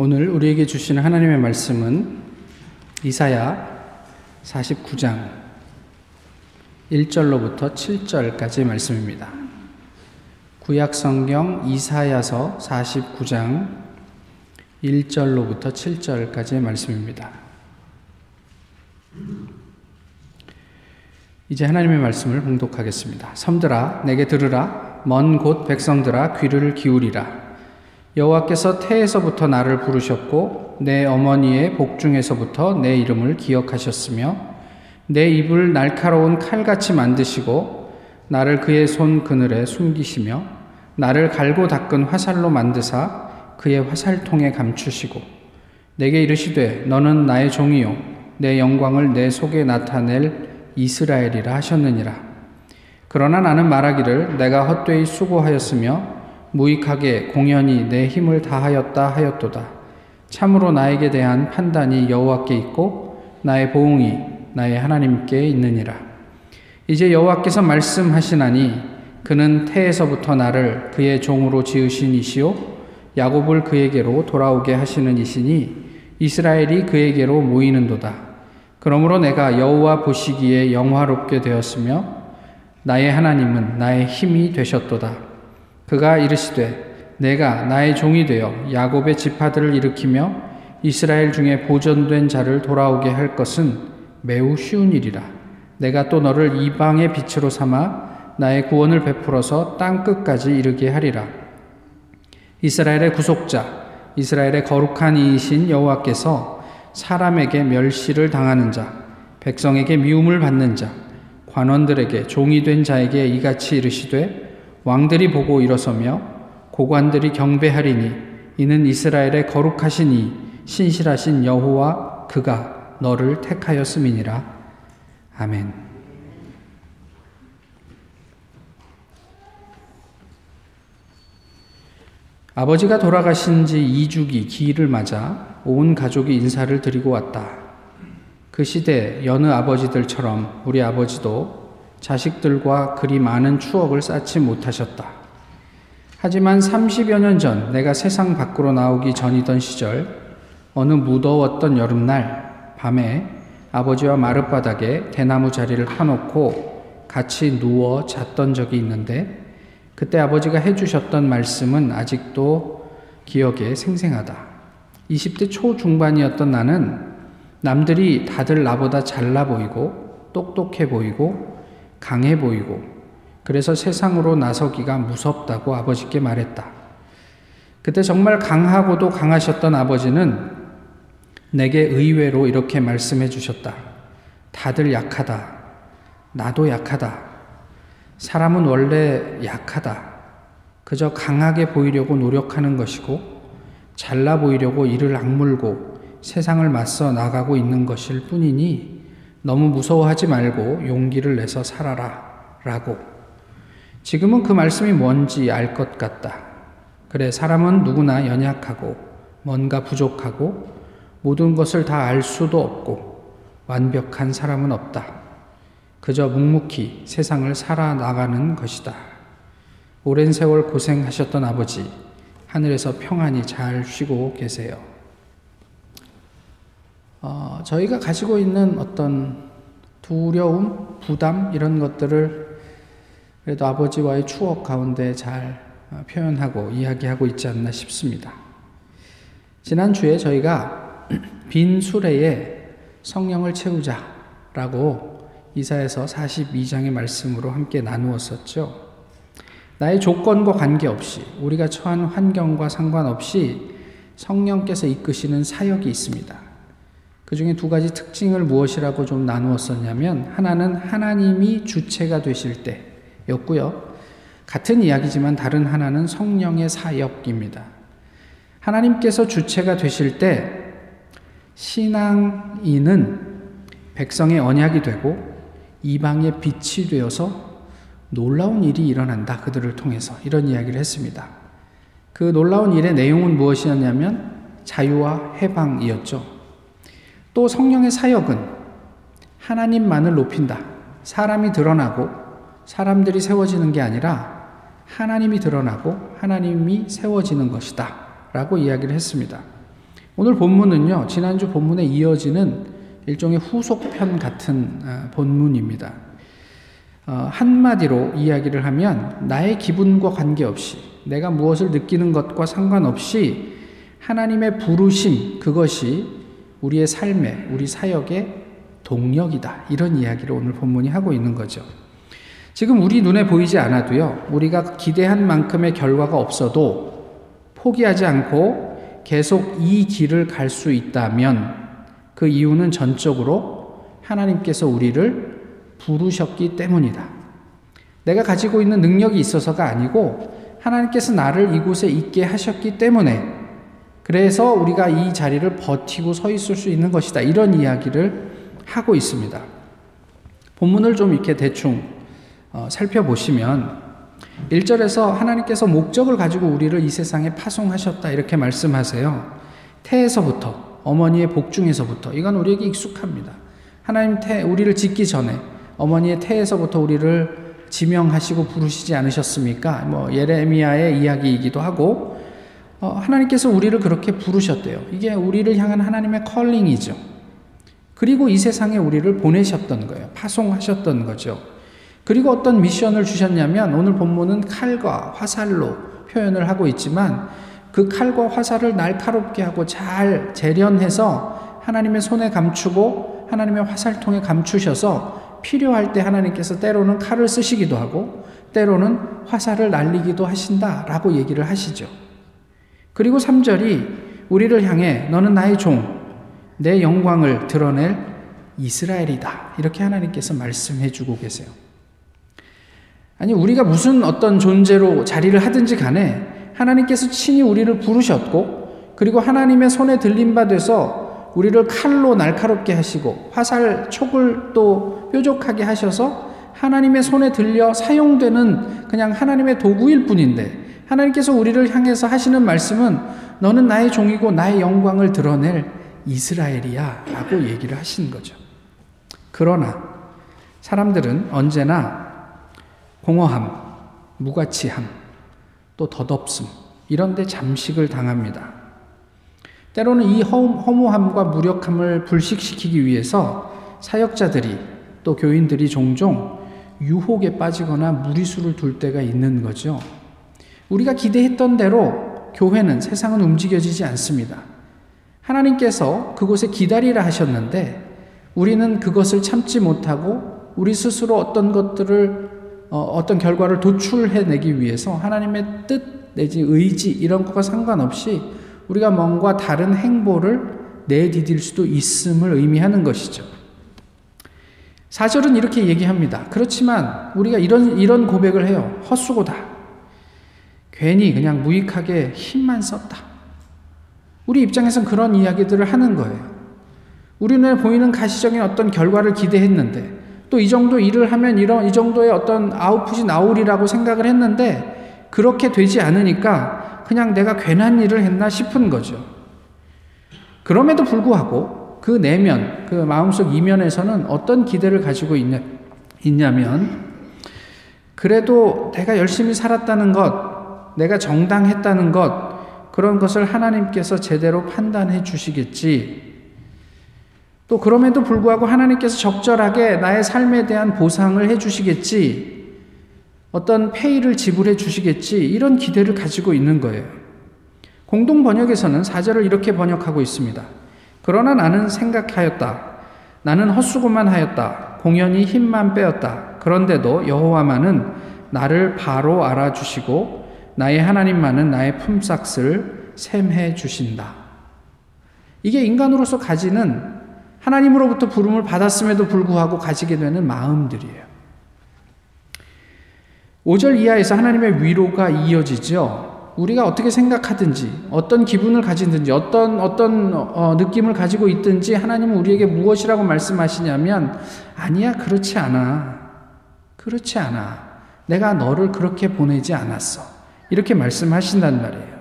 오늘 우리에게 주시는 하나님의 말씀은 이사야 49장 1절로부터 7절까지의 말씀입니다. 구약 성경 이사야서 49장 1절로부터 7절까지의 말씀입니다. 이제 하나님의 말씀을 봉독하겠습니다. 섬들아 내게 들으라 먼 곳 백성들아 귀를 기울이라 여호와께서 태에서부터 나를 부르셨고 내 어머니의 복중에서부터 내 이름을 기억하셨으며 내 입을 날카로운 칼같이 만드시고 나를 그의 손 그늘에 숨기시며 나를 갈고 닦은 화살로 만드사 그의 화살통에 감추시고 내게 이르시되 너는 나의 종이요 내 영광을 내 속에 나타낼 이스라엘이라 하셨느니라. 그러나 나는 말하기를 내가 헛되이 수고하였으며 무익하게 공연히 내 힘을 다하였다 하였도다. 참으로 나에게 대한 판단이 여호와께 있고 나의 보응이 나의 하나님께 있느니라. 이제 여호와께서 말씀하시나니 그는 태에서부터 나를 그의 종으로 지으신 이시요 야곱을 그에게로 돌아오게 하시는 이시니 이스라엘이 그에게로 모이는도다. 그러므로 내가 여호와 보시기에 영화롭게 되었으며 나의 하나님은 나의 힘이 되셨도다. 그가 이르시되 내가 나의 종이 되어 야곱의 지파들을 일으키며 이스라엘 중에 보존된 자를 돌아오게 할 것은 매우 쉬운 일이라. 내가 또 너를 이방의 빛으로 삼아 나의 구원을 베풀어서 땅 끝까지 이르게 하리라. 이스라엘의 구속자, 이스라엘의 거룩한 이이신 여호와께서 사람에게 멸시를 당하는 자, 백성에게 미움을 받는 자, 관원들에게 종이 된 자에게 이같이 이르시되 왕들이 보고 일어서며 고관들이 경배하리니 이는 이스라엘의 거룩하신 이 신실하신 여호와 그가 너를 택하였음이니라. 아멘. 아버지가 돌아가신 지 2주기 기일을 맞아 온 가족이 인사를 드리고 왔다. 그 시대 여느 아버지들처럼 우리 아버지도 자식들과 그리 많은 추억을 쌓지 못하셨다. 하지만 30여 년 전 내가 세상 밖으로 나오기 전이던 시절 어느 무더웠던 여름날 밤에 아버지와 마룻바닥에 대나무 자리를 파놓고 같이 누워 잤던 적이 있는데 그때 아버지가 해주셨던 말씀은 아직도 기억에 생생하다. 20대 초중반이었던 나는 남들이 다들 나보다 잘나 보이고 똑똑해 보이고 강해 보이고 그래서 세상으로 나서기가 무섭다고 아버지께 말했다. 그때 정말 강하고도 강하셨던 아버지는 내게 의외로 이렇게 말씀해 주셨다. 다들 약하다. 나도 약하다. 사람은 원래 약하다. 그저 강하게 보이려고 노력하는 것이고 잘나 보이려고 이를 악물고 세상을 맞서 나가고 있는 것일 뿐이니 너무 무서워하지 말고 용기를 내서 살아라. 라고. 지금은 그 말씀이 뭔지 알 것 같다. 그래, 사람은 누구나 연약하고, 뭔가 부족하고, 모든 것을 다 알 수도 없고, 완벽한 사람은 없다. 그저 묵묵히 세상을 살아나가는 것이다. 오랜 세월 고생하셨던 아버지, 하늘에서 평안히 잘 쉬고 계세요. 어, 저희가 가지고 있는 어떤 두려움, 부담 이런 것들을 그래도 아버지와의 추억 가운데 잘 어, 표현하고 이야기하고 있지 않나 싶습니다. 지난주에 저희가 빈 수레에 성령을 채우자라고 이사에서 42장의 말씀으로 함께 나누었었죠. 나의 조건과 관계없이 우리가 처한 환경과 상관없이 성령께서 이끄시는 사역이 있습니다. 그 중에 두 가지 특징을 무엇이라고 좀 나누었었냐면 하나는 하나님이 주체가 되실 때였고요. 같은 이야기지만 다른 하나는 성령의 사역입니다. 하나님께서 주체가 되실 때 신앙인은 백성의 언약이 되고 이방의 빛이 되어서 놀라운 일이 일어난다. 그들을 통해서 이런 이야기를 했습니다. 그 놀라운 일의 내용은 무엇이었냐면 자유와 해방이었죠. 또 성령의 사역은 하나님만을 높인다. 사람이 드러나고 사람들이 세워지는 게 아니라 하나님이 드러나고 하나님이 세워지는 것이다. 라고 이야기를 했습니다. 오늘 본문은요, 지난주 본문에 이어지는 일종의 후속편 같은 아, 본문입니다. 어, 한마디로 이야기를 하면 나의 기분과 관계없이 내가 무엇을 느끼는 것과 상관없이 하나님의 부르심 그것이 우리의 삶에 우리 사역의 동력이다. 이런 이야기를 오늘 본문이 하고 있는 거죠. 지금 우리 눈에 보이지 않아도요. 우리가 기대한 만큼의 결과가 없어도 포기하지 않고 계속 이 길을 갈 수 있다면 그 이유는 전적으로 하나님께서 우리를 부르셨기 때문이다. 내가 가지고 있는 능력이 있어서가 아니고 하나님께서 나를 이곳에 있게 하셨기 때문에 그래서 우리가 이 자리를 버티고 서 있을 수 있는 것이다. 이런 이야기를 하고 있습니다. 본문을 좀 이렇게 대충 어, 살펴보시면 1절에서 하나님께서 목적을 가지고 우리를 이 세상에 파송하셨다. 이렇게 말씀하세요. 태에서부터, 어머니의 복중에서부터. 이건 우리에게 익숙합니다. 하나님 태, 우리를 짓기 전에 어머니의 태에서부터 우리를 지명하시고 부르시지 않으셨습니까? 뭐 예레미야의 이야기이기도 하고 어, 하나님께서 우리를 그렇게 부르셨대요. 이게 우리를 향한 하나님의 컬링이죠. 그리고 이 세상에 우리를 보내셨던 거예요. 파송하셨던 거죠. 그리고 어떤 미션을 주셨냐면 오늘 본문은 칼과 화살로 표현을 하고 있지만 그 칼과 화살을 날카롭게 하고 잘 재련해서 하나님의 손에 감추고 하나님의 화살통에 감추셔서 필요할 때 하나님께서 때로는 칼을 쓰시기도 하고 때로는 화살을 날리기도 하신다라고 얘기를 하시죠. 그리고 3절이 우리를 향해 너는 나의 종, 내 영광을 드러낼 이스라엘이다. 이렇게 하나님께서 말씀해 주고 계세요. 아니, 우리가 무슨 어떤 존재로 자리를 하든지 간에 하나님께서 친히 우리를 부르셨고, 그리고 하나님의 손에 들림 바 돼서 우리를 칼로 날카롭게 하시고, 화살 촉을 또 뾰족하게 하셔서 하나님의 손에 들려 사용되는 그냥 하나님의 도구일 뿐인데, 하나님께서 우리를 향해서 하시는 말씀은 너는 나의 종이고 나의 영광을 드러낼 이스라엘이야 라고 얘기를 하시는 거죠. 그러나 사람들은 언제나 공허함, 무가치함, 또 덧없음, 이런 데 잠식을 당합니다. 때로는 이 허무함과 무력함을 불식시키기 위해서 사역자들이 또 교인들이 종종 유혹에 빠지거나 무리수를 둘 때가 있는 거죠. 우리가 기대했던 대로 교회는 세상은 움직여지지 않습니다. 하나님께서 그곳에 기다리라 하셨는데 우리는 그것을 참지 못하고 우리 스스로 어떤 것들을 어, 떤 결과를 도출해내기 위해서 하나님의 뜻 내지 의지 이런 것과 상관없이 우리가 뭔가 다른 행보를 내디딜 수도 있음을 의미하는 것이죠. 사절은 이렇게 얘기합니다. 그렇지만 우리가 이런 이런 고백을 해요. 헛수고다. 괜히 그냥 무익하게 힘만 썼다. 우리 입장에선 그런 이야기들을 하는 거예요. 우리 눈에 보이는 가시적인 어떤 결과를 기대했는데 또 이 정도 일을 하면 이런 이 정도의 어떤 아웃풋이 나오리라고 생각을 했는데 그렇게 되지 않으니까 그냥 내가 괜한 일을 했나 싶은 거죠. 그럼에도 불구하고 그 내면, 그 마음속 이면에서는 어떤 기대를 가지고 있냐, 있냐면 그래도 내가 열심히 살았다는 것, 내가 정당했다는 것, 그런 것을 하나님께서 제대로 판단해 주시겠지. 또 그럼에도 불구하고 하나님께서 적절하게 나의 삶에 대한 보상을 해 주시겠지. 어떤 페이를 지불해 주시겠지. 이런 기대를 가지고 있는 거예요. 공동 번역에서는 사절을 이렇게 번역하고 있습니다. 그러나 나는 생각하였다. 나는 헛수고만 하였다. 공연히 힘만 빼었다. 그런데도 여호와만은 나를 바로 알아주시고 나의 하나님만은 나의 품삯을 샘해 주신다. 이게 인간으로서 가지는 하나님으로부터 부름을 받았음에도 불구하고 가지게 되는 마음들이에요. 5절 이하에서 하나님의 위로가 이어지죠. 우리가 어떻게 생각하든지, 어떤 기분을 가지든지, 어떤, 어떤 어, 느낌을 가지고 있든지 하나님은 우리에게 무엇이라고 말씀하시냐면, 아니야, 그렇지 않아. 그렇지 않아. 내가 너를 그렇게 보내지 않았어. 이렇게 말씀하신단 말이에요.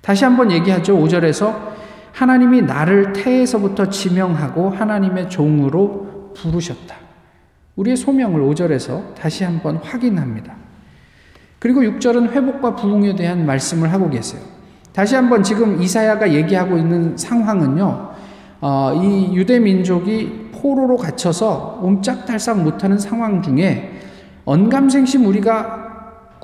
다시 한번 얘기하죠. 5절에서 하나님이 나를 태에서부터 지명하고 하나님의 종으로 부르셨다. 우리의 소명을 5절에서 다시 한번 확인합니다. 그리고 6절은 회복과 부흥에 대한 말씀을 하고 계세요. 다시 한번 지금 이사야가 얘기하고 있는 상황은요, 어, 이 유대 민족이 포로로 갇혀서 옴짝달싹 못하는 상황 중에 언감생심 우리가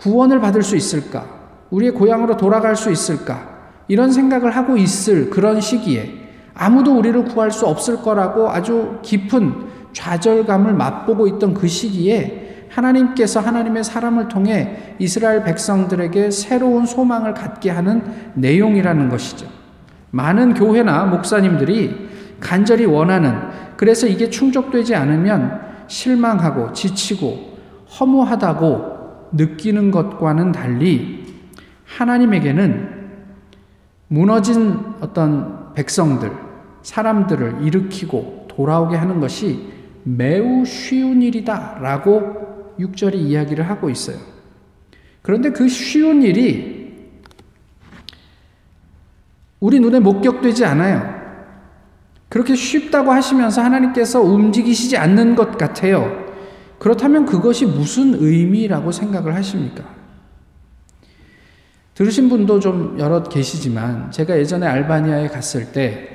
구원을 받을 수 있을까? 우리의 고향으로 돌아갈 수 있을까? 이런 생각을 하고 있을 그런 시기에 아무도 우리를 구할 수 없을 거라고 아주 깊은 좌절감을 맛보고 있던 그 시기에 하나님께서 하나님의 사람을 통해 이스라엘 백성들에게 새로운 소망을 갖게 하는 내용이라는 것이죠. 많은 교회나 목사님들이 간절히 원하는 그래서 이게 충족되지 않으면 실망하고 지치고 허무하다고 느끼는 것과는 달리 하나님에게는 무너진 어떤 백성들, 사람들을 일으키고 돌아오게 하는 것이 매우 쉬운 일이다 라고 6절이 이야기를 하고 있어요. 그런데 그 쉬운 일이 우리 눈에 목격되지 않아요. 그렇게 쉽다고 하시면서 하나님께서 움직이시지 않는 것 같아요. 그렇다면 그것이 무슨 의미라고 생각을 하십니까? 들으신 분도 좀 여럿 계시지만 제가 예전에 알바니아에 갔을 때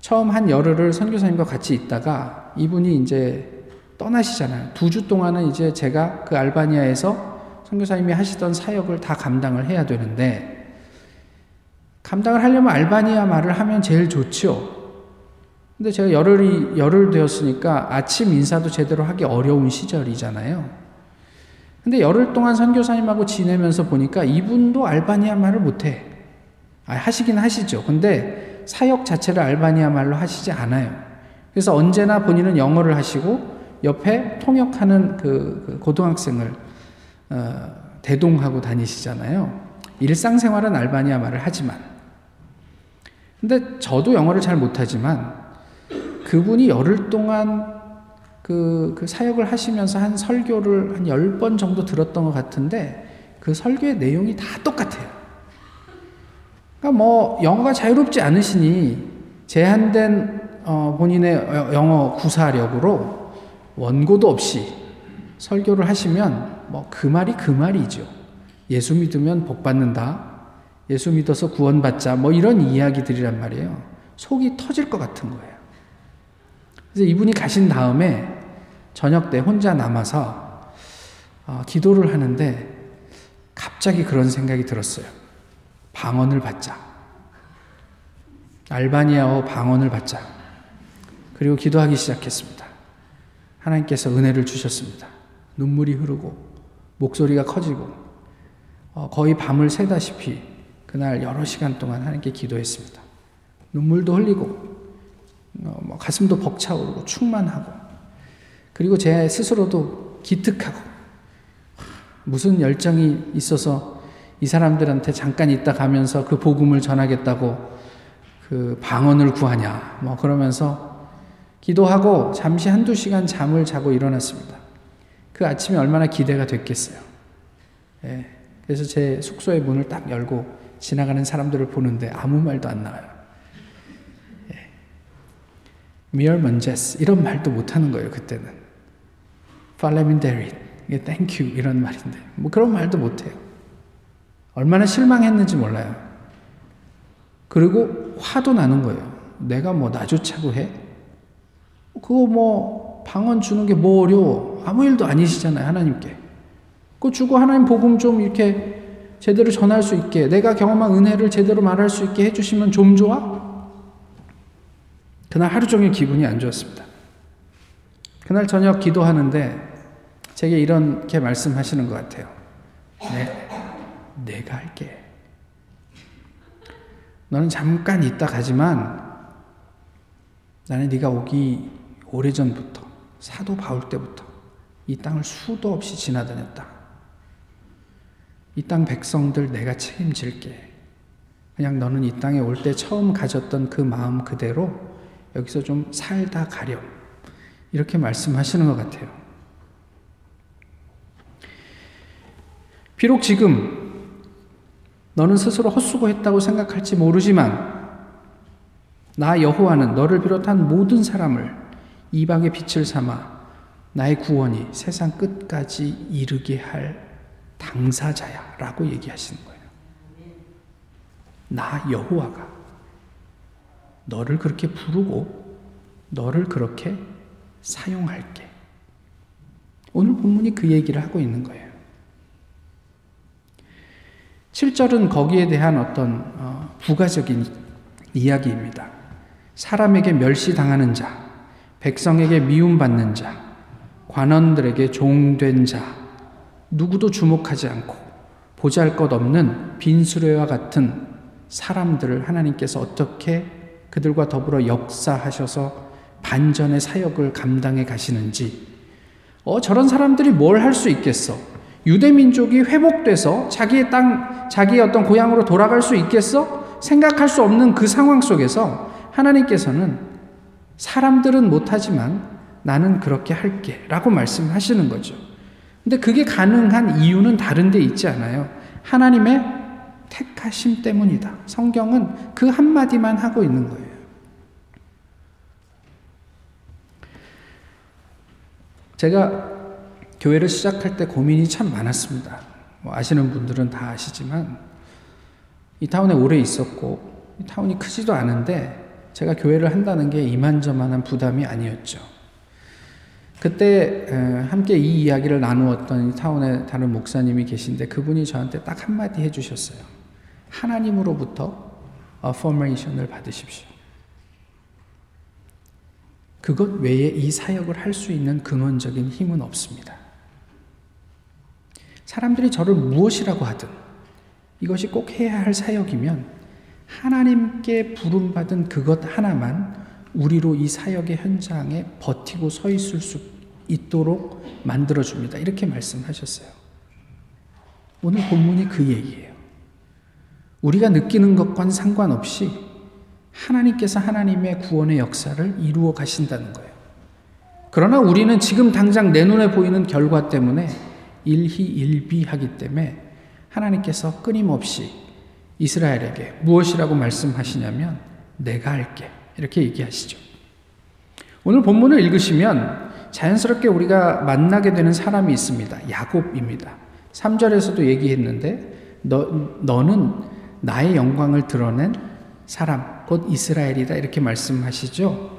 처음 한 열흘을 선교사님과 같이 있다가 이분이 이제 떠나시잖아요. 두 주 동안은 이제 제가 그 알바니아에서 선교사님이 하시던 사역을 다 감당을 해야 되는데 감당을 하려면 알바니아 말을 하면 제일 좋죠. 근데 제가 열흘이 열흘 되었으니까 아침 인사도 제대로 하기 어려운 시절이잖아요. 근데 열흘 동안 선교사님하고 지내면서 보니까 이분도 알바니아 말을 못해. 아, 하시긴 하시죠. 근데 사역 자체를 알바니아 말로 하시지 않아요. 그래서 언제나 본인은 영어를 하시고 옆에 통역하는 그, 그 고등학생을 어, 대동하고 다니시잖아요. 일상생활은 알바니아 말을 하지만. 근데 저도 영어를 잘 못하지만 그분이 열흘 동안 그, 그 사역을 하시면서 한 설교를 한 열 번 정도 들었던 것 같은데 그 설교의 내용이 다 똑같아요. 그러니까 뭐 영어가 자유롭지 않으시니 제한된 어, 본인의 영어 구사력으로 원고도 없이 설교를 하시면 뭐 그 말이 그 말이죠. 예수 믿으면 복 받는다. 예수 믿어서 구원받자. 뭐 이런 이야기들이란 말이에요. 속이 터질 것 같은 거예요. 그래서 이분이 가신 다음에 저녁 때 혼자 남아서 어, 기도를 하는데 갑자기 그런 생각이 들었어요. 방언을 받자. 알바니아어 방언을 받자. 그리고 기도하기 시작했습니다. 하나님께서 은혜를 주셨습니다. 눈물이 흐르고 목소리가 커지고 어, 거의 밤을 새다시피 그날 여러 시간 동안 하나님께 기도했습니다. 눈물도 흘리고 어, 뭐 가슴도 벅차오르고 충만하고 그리고 제 스스로도 기특하고 무슨 열정이 있어서 이 사람들한테 잠깐 있다 가면서 그 복음을 전하겠다고 그 방언을 구하냐 뭐 그러면서 기도하고 잠시 한두 시간 잠을 자고 일어났습니다. 그 아침이 얼마나 기대가 됐겠어요. 예, 그래서 제 숙소의 문을 딱 열고 지나가는 사람들을 보는데 아무 말도 안 나와요. Mirëmëngjes 이런 말도 못 하는 거예요 그때는. Faleminderit 이게 thank you 이런 말인데. 뭐 그런 말도 못 해요. 얼마나 실망했는지 몰라요. 그리고 화도 나는 거예요. 내가 뭐 나 좋자고 해? 그거 뭐 방언 주는 게 뭐 어려워? 아무 일도 아니시잖아요 하나님께. 그거 주고 하나님 복음 좀 이렇게 제대로 전할 수 있게 내가 경험한 은혜를 제대로 말할 수 있게 해주시면 좀 좋아? 그날 하루 종일 기분이 안 좋았습니다. 그날 저녁 기도하는데 제게 이렇게 말씀하시는 것 같아요. 네, 내가 할게. 너는 잠깐 있다 가지만 나는 네가 오기 오래전부터 사도 바울 때부터 이 땅을 수도 없이 지나다녔다. 이 땅 백성들 내가 책임질게. 그냥 너는 이 땅에 올 때 처음 가졌던 그 마음 그대로 여기서 좀 살다 가렴. 이렇게 말씀하시는 것 같아요. 비록 지금 너는 스스로 헛수고했다고 생각할지 모르지만 나 여호와는 너를 비롯한 모든 사람을 이방의 빛을 삼아 나의 구원이 세상 끝까지 이르게 할 당사자야라고 얘기하시는 거예요. 나 여호와가 너를 그렇게 부르고 너를 그렇게 사용할게. 오늘 본문이 그 얘기를 하고 있는 거예요. 7절은 거기에 대한 어떤 어, 부가적인 이야기입니다. 사람에게 멸시당하는 자, 백성에게 미움받는 자, 관원들에게 종된 자, 누구도 주목하지 않고 보잘 것 없는 빈수레와 같은 사람들을 하나님께서 어떻게 그들과 더불어 역사하셔서 반전의 사역을 감당해 가시는지, 어, 저런 사람들이 뭘 할 수 있겠어? 유대 민족이 회복돼서 자기의 땅, 자기의 어떤 고향으로 돌아갈 수 있겠어? 생각할 수 없는 그 상황 속에서 하나님께서는 사람들은 못하지만 나는 그렇게 할게 라고 말씀하시는 거죠. 근데 그게 가능한 이유는 다른 데 있지 않아요. 하나님의 택하심 때문이다. 성경은 그 한마디만 하고 있는 거예요. 제가 교회를 시작할 때 고민이 참 많았습니다. 뭐 아시는 분들은 다 아시지만 이 타운에 오래 있었고 이 타운이 크지도 않은데 제가 교회를 한다는 게 이만저만한 부담이 아니었죠. 그때 함께 이 이야기를 나누었던 타운의 다른 목사님이 계신데 그분이 저한테 딱 한마디 해주셨어요. 하나님으로부터 어포메이션을 받으십시오. 그것 외에 이 사역을 할 수 있는 근원적인 힘은 없습니다. 사람들이 저를 무엇이라고 하든 이것이 꼭 해야 할 사역이면 하나님께 부름받은 그것 하나만 우리로 이 사역의 현장에 버티고 서 있을 수 있도록 만들어줍니다. 이렇게 말씀하셨어요. 오늘 본문이 그 얘기예요. 우리가 느끼는 것과는 상관없이 하나님께서 하나님의 구원의 역사를 이루어 가신다는 거예요. 그러나 우리는 지금 당장 내 눈에 보이는 결과 때문에 일희일비하기 때문에 하나님께서 끊임없이 이스라엘에게 무엇이라고 말씀하시냐면 내가 할게 이렇게 얘기하시죠. 오늘 본문을 읽으시면 자연스럽게 우리가 만나게 되는 사람이 있습니다. 야곱입니다. 3절에서도 얘기했는데 너, 너는 나의 영광을 드러낸 사람 곧 이스라엘이다 이렇게 말씀하시죠.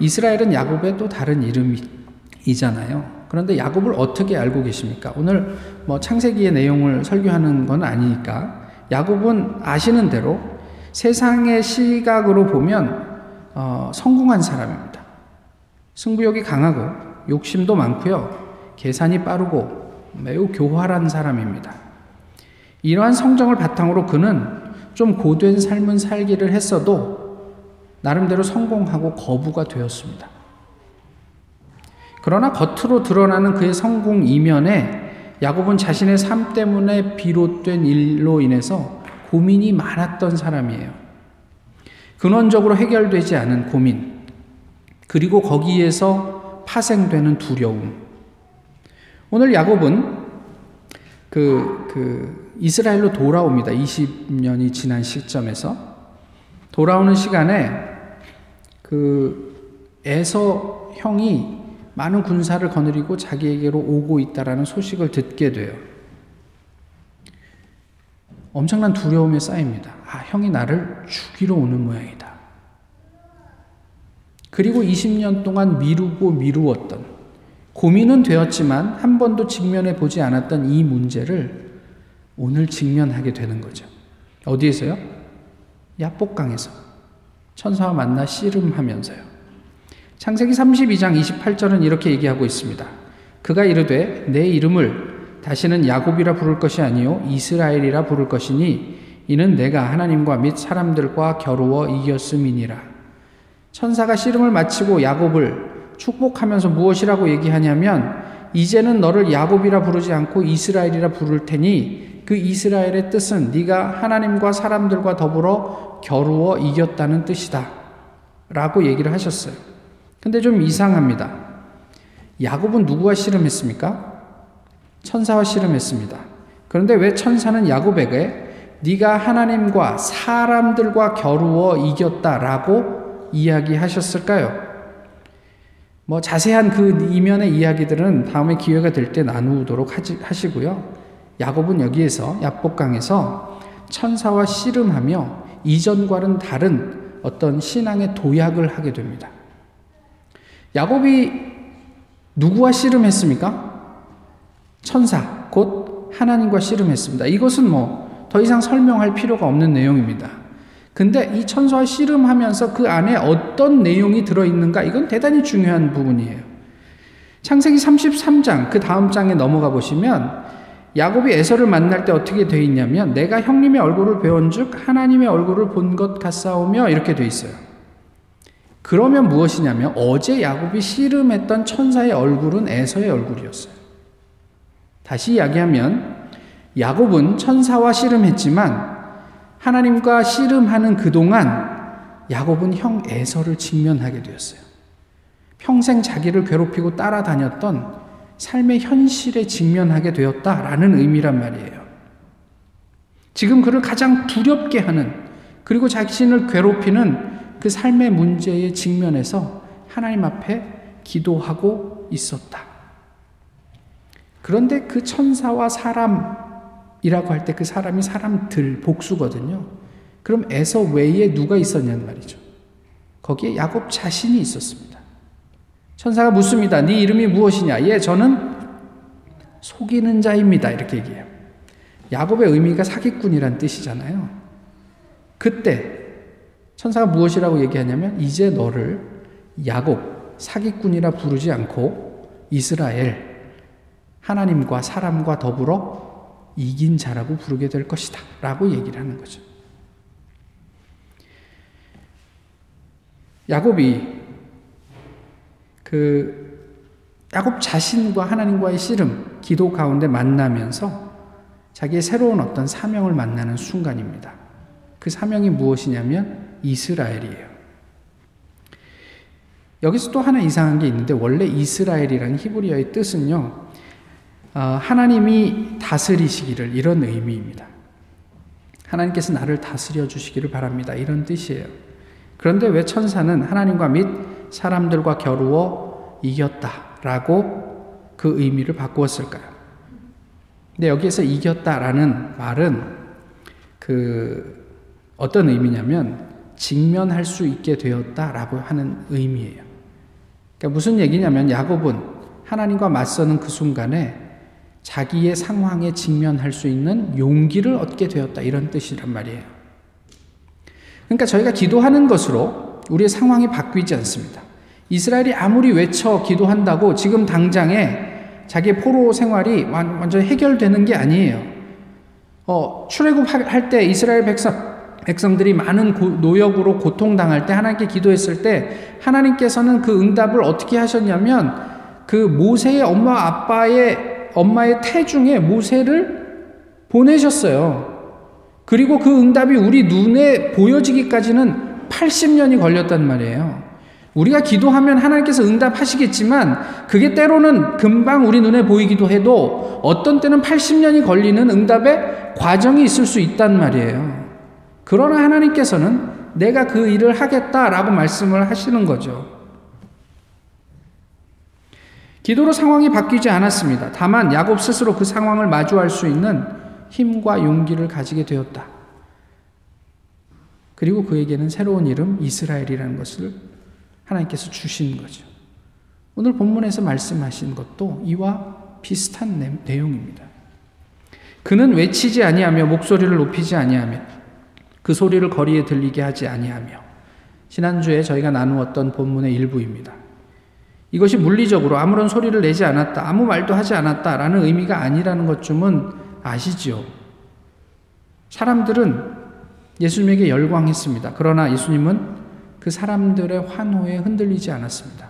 이스라엘은 야곱의 또 다른 이름이잖아요. 그런데 야곱을 어떻게 알고 계십니까? 오늘 뭐 창세기의 내용을 설교하는 건 아니니까 야곱은 아시는 대로 세상의 시각으로 보면 어, 성공한 사람입니다. 승부욕이 강하고 욕심도 많고요. 계산이 빠르고 매우 교활한 사람입니다. 이러한 성정을 바탕으로 그는 좀 고된 삶은 살기를 했어도 나름대로 성공하고 거부가 되었습니다. 그러나 겉으로 드러나는 그의 성공 이면에 야곱은 자신의 삶 때문에 비롯된 일로 인해서 고민이 많았던 사람이에요. 근원적으로 해결되지 않은 고민, 그리고 거기에서 파생되는 두려움. 오늘 야곱은 그, 그, 이스라엘로 돌아옵니다. 20년이 지난 시점에서. 돌아오는 시간에 그 에서 형이 많은 군사를 거느리고 자기에게로 오고 있다라는 소식을 듣게 돼요. 엄청난 두려움에 쌓입니다. 아, 형이 나를 죽이러 오는 모양이다. 그리고 20년 동안 미루고 미루었던 고민은 되었지만 한 번도 직면해 보지 않았던 이 문제를 오늘 직면하게 되는 거죠. 어디에서요? 야복강에서 천사와 만나 씨름하면서요. 창세기 32장 28절은 이렇게 얘기하고 있습니다. 그가 이르되 내 이름을 다시는 야곱이라 부를 것이 아니요 이스라엘이라 부를 것이니 이는 내가 하나님과 및 사람들과 겨루어 이겼음이니라. 천사가 씨름을 마치고 야곱을 축복하면서 무엇이라고 얘기하냐면 이제는 너를 야곱이라 부르지 않고 이스라엘이라 부를 테니 그 이스라엘의 뜻은 네가 하나님과 사람들과 더불어 겨루어 이겼다는 뜻이다. 라고 얘기를 하셨어요. 근데 좀 이상합니다. 야곱은 누구와 씨름했습니까? 천사와 씨름했습니다. 그런데 왜 천사는 야곱에게 네가 하나님과 사람들과 겨루어 이겼다라고 이야기하셨을까요? 뭐 자세한 그 이면의 이야기들은 다음에 기회가 될 때 나누도록 하시 고요. 야곱은 여기에서 야복강에서 천사와 씨름하며 이전과는 다른 어떤 신앙의 도약을 하게 됩니다. 야곱이 누구와 씨름했습니까? 천사, 곧 하나님과 씨름했습니다. 이것은 뭐 더 이상 설명할 필요가 없는 내용입니다. 근데 이 천사와 씨름하면서 그 안에 어떤 내용이 들어있는가 이건 대단히 중요한 부분이에요. 창세기 33장 그 다음 장에 넘어가 보시면 야곱이 에서를 만날 때 어떻게 되어 있냐면 내가 형님의 얼굴을 배운즉 하나님의 얼굴을 본 것 같사오며 이렇게 되어 있어요. 그러면 무엇이냐면 어제 야곱이 씨름했던 천사의 얼굴은 에서의 얼굴이었어요. 다시 이야기하면 야곱은 천사와 씨름했지만 하나님과 씨름하는 그동안 야곱은 형 에서를 직면하게 되었어요. 평생 자기를 괴롭히고 따라다녔던 삶의 현실에 직면하게 되었다라는 의미란 말이에요. 지금 그를 가장 두렵게 하는 그리고 자신을 괴롭히는 그 삶의 문제에 직면해서 하나님 앞에 기도하고 있었다. 그런데 그 천사와 사람 이라고 할 때 그 사람이 사람들 복수거든요. 그럼 에서 외에 누가 있었냐는 말이죠. 거기에 야곱 자신이 있었습니다. 천사가 묻습니다. 네 이름이 무엇이냐? 예, 저는 속이는 자입니다. 이렇게 얘기해요. 야곱의 의미가 사기꾼이란 뜻이잖아요. 그때 천사가 무엇이라고 얘기하냐면 이제 너를 야곱 사기꾼이라 부르지 않고 이스라엘 하나님과 사람과 더불어 이긴 자라고 부르게 될 것이다. 라고 얘기를 하는 거죠. 야곱이 그 야곱 자신과 하나님과의 씨름, 기도 가운데 만나면서 자기의 새로운 어떤 사명을 만나는 순간입니다. 그 사명이 무엇이냐면 이스라엘이에요. 여기서 또 하나 이상한 게 있는데 원래 이스라엘이라는 히브리어의 뜻은요. 어, 하나님이 다스리시기를 이런 의미입니다. 하나님께서 나를 다스려 주시기를 바랍니다. 이런 뜻이에요. 그런데 왜 천사는 하나님과 및 사람들과 겨루어 이겼다라고 그 의미를 바꾸었을까요? 근데 여기에서 이겼다라는 말은 그 어떤 의미냐면 직면할 수 있게 되었다라고 하는 의미예요. 그러니까 무슨 얘기냐면 야곱은 하나님과 맞서는 그 순간에 자기의 상황에 직면할 수 있는 용기를 얻게 되었다 이런 뜻이란 말이에요. 그러니까 저희가 기도하는 것으로 우리의 상황이 바뀌지 않습니다. 이스라엘이 아무리 외쳐 기도한다고 지금 당장에 자기의 포로 생활이 완전 해결되는 게 아니에요. 어, 출애굽할 때 이스라엘 백성 백성들이 많은 고, 노역으로 고통당할 때 하나님께 기도했을 때 하나님께서는 그 응답을 어떻게 하셨냐면 그 모세의 엄마 아빠의 엄마의 태중에 모세를 보내셨어요. 그리고 그 응답이 우리 눈에 보여지기까지는 80년이 걸렸단 말이에요. 우리가 기도하면 하나님께서 응답하시겠지만 그게 때로는 금방 우리 눈에 보이기도 해도 어떤 때는 80년이 걸리는 응답의 과정이 있을 수 있단 말이에요. 그러나 하나님께서는 내가 그 일을 하겠다라고 말씀을 하시는 거죠. 기도로 상황이 바뀌지 않았습니다. 다만 야곱 스스로 그 상황을 마주할 수 있는 힘과 용기를 가지게 되었다. 그리고 그에게는 새로운 이름 이스라엘이라는 것을 하나님께서 주신 거죠. 오늘 본문에서 말씀하신 것도 이와 비슷한 내용입니다. 그는 외치지 아니하며 목소리를 높이지 아니하며 그 소리를 거리에 들리게 하지 아니하며 지난주에 저희가 나누었던 본문의 일부입니다. 이것이 물리적으로 아무런 소리를 내지 않았다, 아무 말도 하지 않았다라는 의미가 아니라는 것쯤은 아시지요. 사람들은 예수님에게 열광했습니다. 그러나 예수님은 그 사람들의 환호에 흔들리지 않았습니다.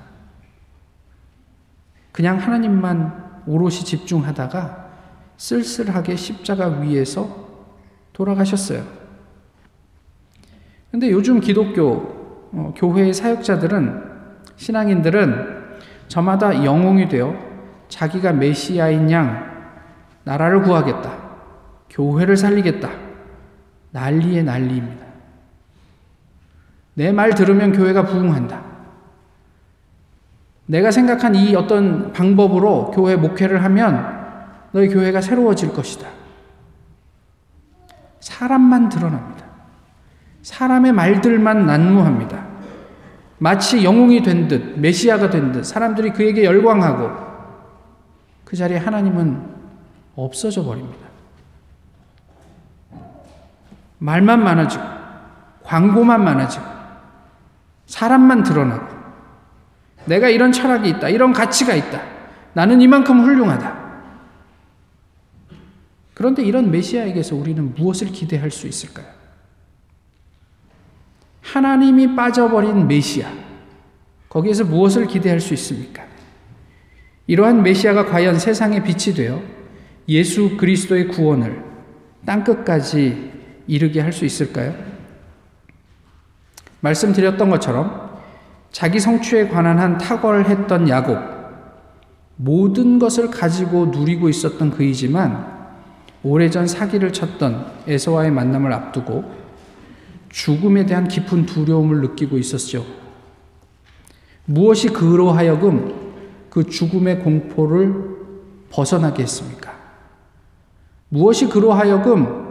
그냥 하나님만 오롯이 집중하다가 쓸쓸하게 십자가 위에서 돌아가셨어요. 근데 요즘 기독교 어, 교회의 사역자들은 신앙인들은 저마다 영웅이 되어 자기가 메시아인 양 나라를 구하겠다. 교회를 살리겠다. 난리의 난리입니다. 내 말 들으면 교회가 부흥한다. 내가 생각한 이 어떤 방법으로 교회 목회를 하면 너희 교회가 새로워질 것이다. 사람만 드러납니다. 사람의 말들만 난무합니다. 마치 영웅이 된 듯, 메시아가 된 듯, 사람들이 그에게 열광하고 그 자리에 하나님은 없어져 버립니다. 말만 많아지고, 광고만 많아지고, 사람만 드러나고, 내가 이런 철학이 있다, 이런 가치가 있다, 나는 이만큼 훌륭하다. 그런데 이런 메시아에게서 우리는 무엇을 기대할 수 있을까요? 하나님이 빠져버린 메시아. 거기에서 무엇을 기대할 수 있습니까? 이러한 메시아가 과연 세상의 빛이 되어 예수 그리스도의 구원을 땅끝까지 이르게 할 수 있을까요? 말씀드렸던 것처럼 자기 성취에 관한 한 탁월했던 야곱, 모든 것을 가지고 누리고 있었던 그이지만 오래전 사기를 쳤던 에서와의 만남을 앞두고 죽음에 대한 깊은 두려움을 느끼고 있었죠. 무엇이 그로 하여금 그 죽음의 공포를 벗어나게 했습니까? 무엇이 그로 하여금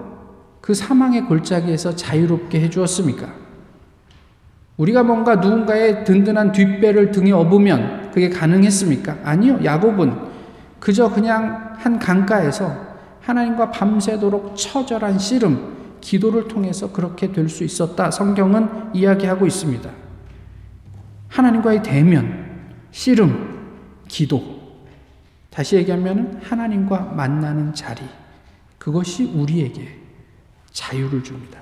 그 사망의 골짜기에서 자유롭게 해주었습니까? 우리가 뭔가 누군가의 든든한 뒷배를 등에 업으면 그게 가능했습니까? 아니요. 야곱은 그저 그냥 한 강가에서 하나님과 밤새도록 처절한 씨름, 기도를 통해서 그렇게 될 수 있었다. 성경은 이야기하고 있습니다. 하나님과의 대면, 씨름, 기도. 다시 얘기하면 하나님과 만나는 자리. 그것이 우리에게 자유를 줍니다.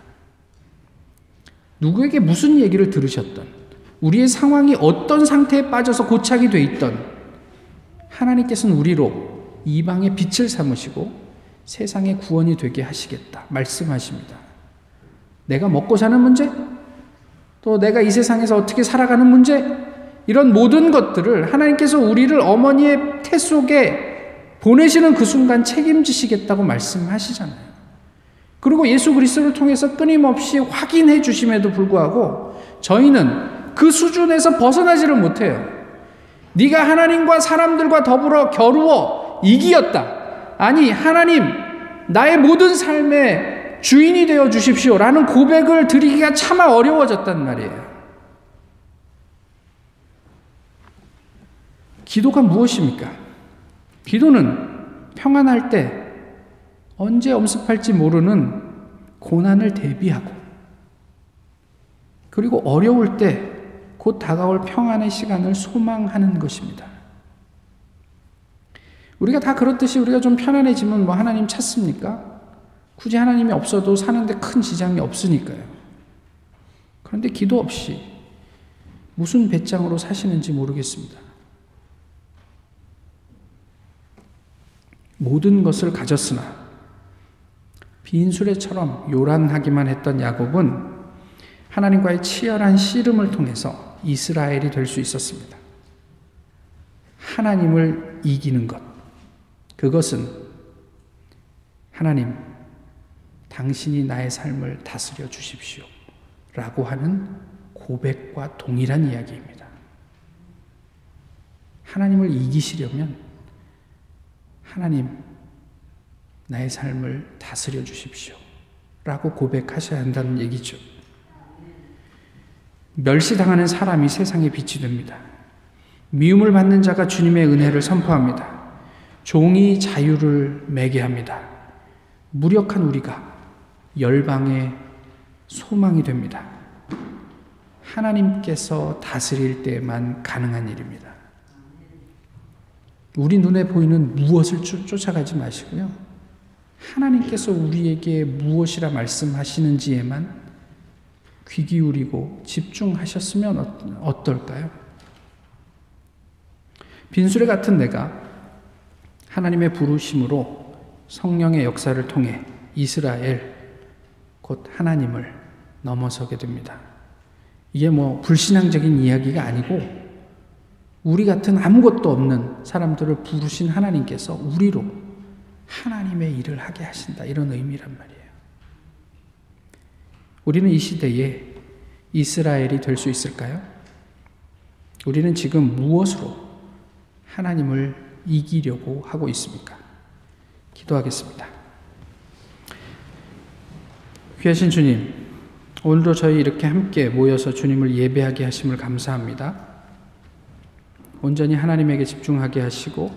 누구에게 무슨 얘기를 들으셨던, 우리의 상황이 어떤 상태에 빠져서 고착이 돼 있던, 하나님께서는 우리로 이방의 빛을 삼으시고 세상의 구원이 되게 하시겠다. 말씀하십니다. 내가 먹고 사는 문제, 또 내가 이 세상에서 어떻게 살아가는 문제, 이런 모든 것들을 하나님께서 우리를 어머니의 태 속에 보내시는 그 순간 책임지시겠다고 말씀하시잖아요. 그리고 예수 그리스도를 통해서 끊임없이 확인해 주심에도 불구하고 저희는 그 수준에서 벗어나지를 못해요. 네가 하나님과 사람들과 더불어 겨루어 이기었다. 아니, 하나님, 나의 모든 삶의 주인이 되어 주십시오. 라는 고백을 드리기가 차마 어려워졌단 말이에요. 기도가 무엇입니까? 기도는 평안할 때 언제 엄습할지 모르는 고난을 대비하고 그리고 어려울 때 곧 다가올 평안의 시간을 소망하는 것입니다. 우리가 다 그렇듯이 우리가 좀 편안해지면 뭐 하나님 찾습니까? 굳이 하나님이 없어도 사는데 큰 지장이 없으니까요. 그런데 기도 없이 무슨 배짱으로 사시는지 모르겠습니다. 모든 것을 가졌으나 빈 수레처럼 요란하기만 했던 야곱은 하나님과의 치열한 씨름을 통해서 이스라엘이 될 수 있었습니다. 하나님을 이기는 것. 그것은 하나님, 당신이 나의 삶을 다스려 주십시오. 라고 하는 고백과 동일한 이야기입니다. 하나님을 이기시려면 하나님, 나의 삶을 다스려 주십시오. 라고 고백하셔야 한다는 얘기죠. 멸시당하는 사람이 세상의 빛이 됩니다. 미움을 받는 자가 주님의 은혜를 선포합니다. 종이 자유를 매게 합니다. 무력한 우리가 열방의 소망이 됩니다. 하나님께서 다스릴 때만 가능한 일입니다. 우리 눈에 보이는 무엇을 쫓아가지 마시고요. 하나님께서 우리에게 무엇이라 말씀하시는지에만 귀 기울이고 집중하셨으면 어떨까요? 빈수레 같은 내가 하나님의 부르심으로 성령의 역사를 통해 이스라엘, 곧 하나님을 넘어서게 됩니다. 이게 뭐 불신앙적인 이야기가 아니고 우리 같은 아무것도 없는 사람들을 부르신 하나님께서 우리로 하나님의 일을 하게 하신다. 이런 의미란 말이에요. 우리는 이 시대에 이스라엘이 될 수 있을까요? 우리는 지금 무엇으로 하나님을 이기려고 하고 있습니까? 기도하겠습니다. 귀하신 주님, 오늘도 저희 이렇게 함께 모여서 주님을 예배하게 하심을 감사합니다. 온전히 하나님에게 집중하게 하시고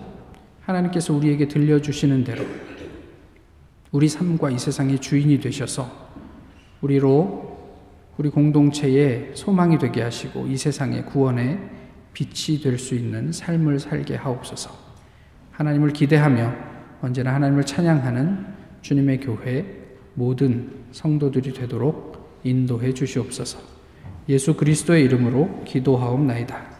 하나님께서 우리에게 들려주시는 대로 우리 삶과 이 세상의 주인이 되셔서 우리로 우리 공동체의 소망이 되게 하시고 이 세상의 구원의 빛이 될 수 있는 삶을 살게 하옵소서. 하나님을 기대하며 언제나 하나님을 찬양하는 주님의 교회 모든 성도들이 되도록 인도해 주시옵소서. 예수 그리스도의 이름으로 기도하옵나이다.